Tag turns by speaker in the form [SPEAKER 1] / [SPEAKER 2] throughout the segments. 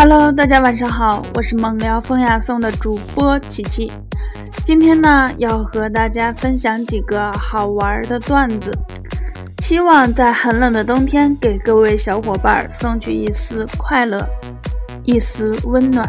[SPEAKER 1] Hello，大家晚上好，我是猛聊风雅颂的主播琪琪。今天呢，要和大家分享几个好玩的段子，希望在寒冷的冬天给各位小伙伴送去一丝快乐，一丝温暖。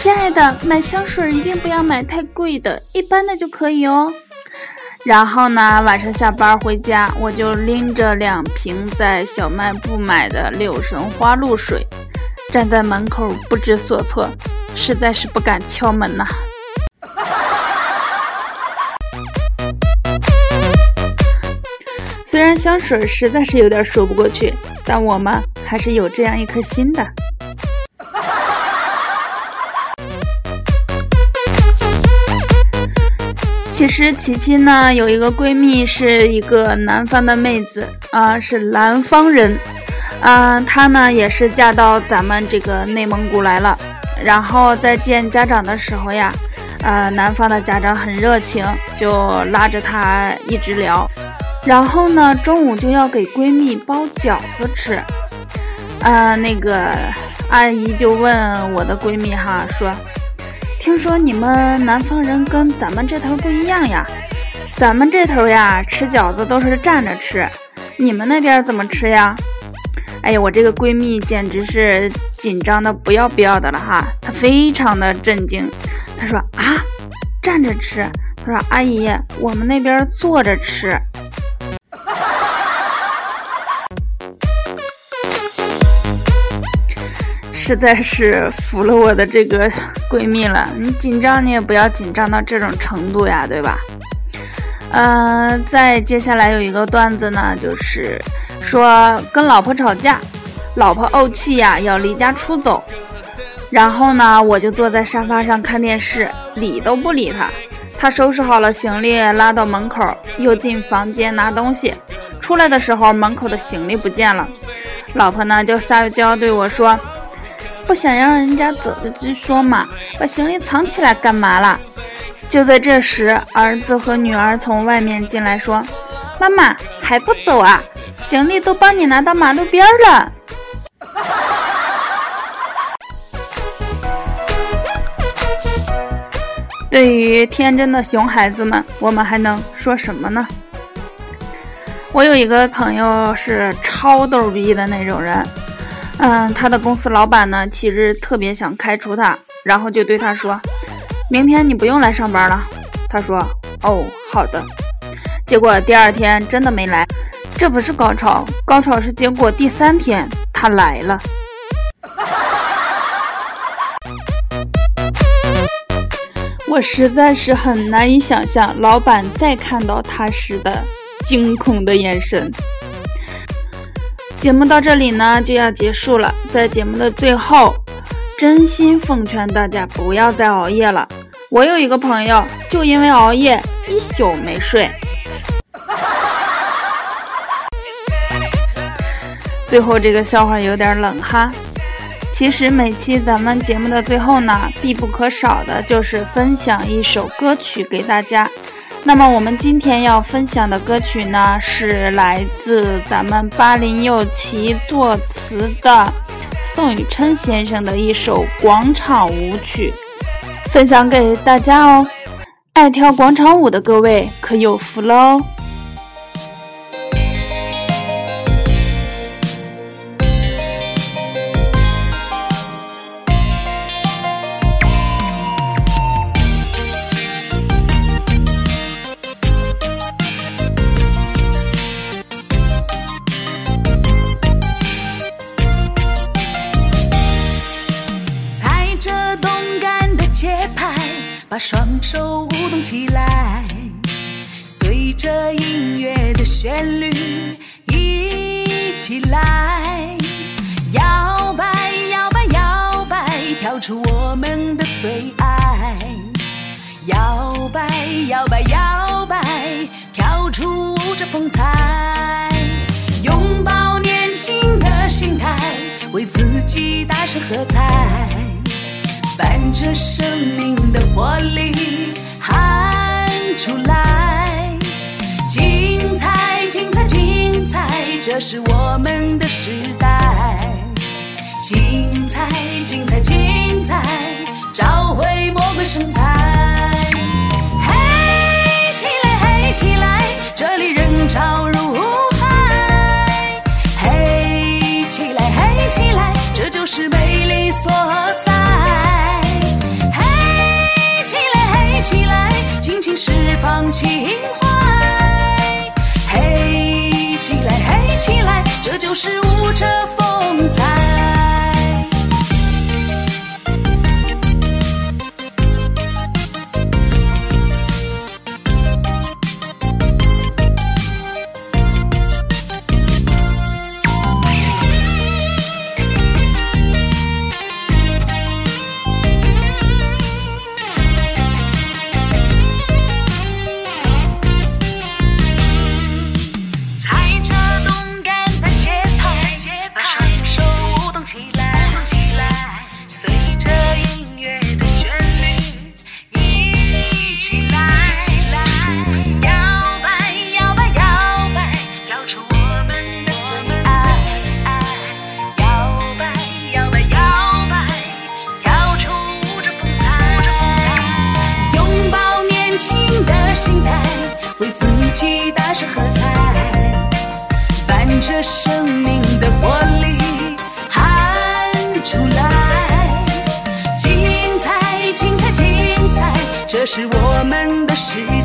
[SPEAKER 1] 亲爱的，买香水一定不要买太贵的，一般的就可以哦。然后呢，晚上下班回家，我就拎着两瓶在小卖部买的柳神花露水，站在门口不知所措，实在是不敢敲门呐。虽然香水实在是有点说不过去，但我们还是有这样一颗心的。其实琪琪呢有一个闺蜜是一个南方的妹子啊，是南方人，啊，她呢也是嫁到咱们这个内蒙古来了。然后在见家长的时候呀，呃，南方的家长很热情，就拉着她一直聊。然后呢，中午就要给闺蜜包饺子吃，呃，那个阿姨就问我的闺蜜哈说。听说你们南方人跟咱们这头不一样呀，咱们这头呀吃饺子都是站着吃，你们那边怎么吃呀？哎呀，我这个闺蜜简直是紧张的不要不要的了哈，她非常的震惊，她说啊，站着吃，她说阿姨，我们那边坐着吃。实在是服了我的这个闺蜜了。你紧张，你也不要紧张到这种程度呀，对吧？嗯，再接下来有一个段子呢，就是说跟老婆吵架，老婆怄气呀，要离家出走。然后呢，我就坐在沙发上看电视，理都不理她。她收拾好了行李，拉到门口，又进房间拿东西。出来的时候，门口的行李不见了。老婆呢，就撒娇对我说。不想让人家走就直说嘛，把行李藏起来干嘛啦？就在这时，儿子和女儿从外面进来，说：“妈妈还不走啊？行李都帮你拿到马路边了。”对于天真的熊孩子们，我们还能说什么呢？我有一个朋友是超逗逼的那种人。嗯，他的公司老板呢，其实特别想开除他，然后就对他说：“明天你不用来上班了。”他说：“哦，好的。”结果第二天真的没来，这不是高潮，高潮是结果第三天他来了。我实在是很难以想象老板再看到他时的惊恐的眼神。节目到这里呢就要结束了，在节目的最后，真心奉劝大家不要再熬夜了。我有一个朋友，就因为熬夜一宿没睡。最后这个笑话有点冷哈。其实每期咱们节目的最后呢，必不可少的就是分享一首歌曲给大家。那么我们今天要分享的歌曲呢，是来自咱们八零右旗作词的宋雨琛先生的一首广场舞曲，分享给大家哦。爱跳广场舞的各位可有福了哦。
[SPEAKER 2] 把双手舞动起来，随着音乐的。旋律，一起来摇摆摇摆摇摆，跳出我们的最爱。摇摆摇摆摇摆，跳出这风采。拥抱年轻的心态，为自己大声喝彩，伴着生命的活力喊出来。精彩精彩精彩，这是我们的时代。精彩精彩精彩，找回魔鬼身材。嘿起来嘿起来，这里人潮如海。嘿起来嘿起来，这就是美放情怀。嘿起来嘿起来，这就是舞者风采。随着音乐的旋律一起来，摇摆摇摆摇摆，跳出我们的最爱，摇摆摇摆摇摆，跳出这风采，拥抱年轻的心态，为自己大声喝彩。伴着生是我们的时。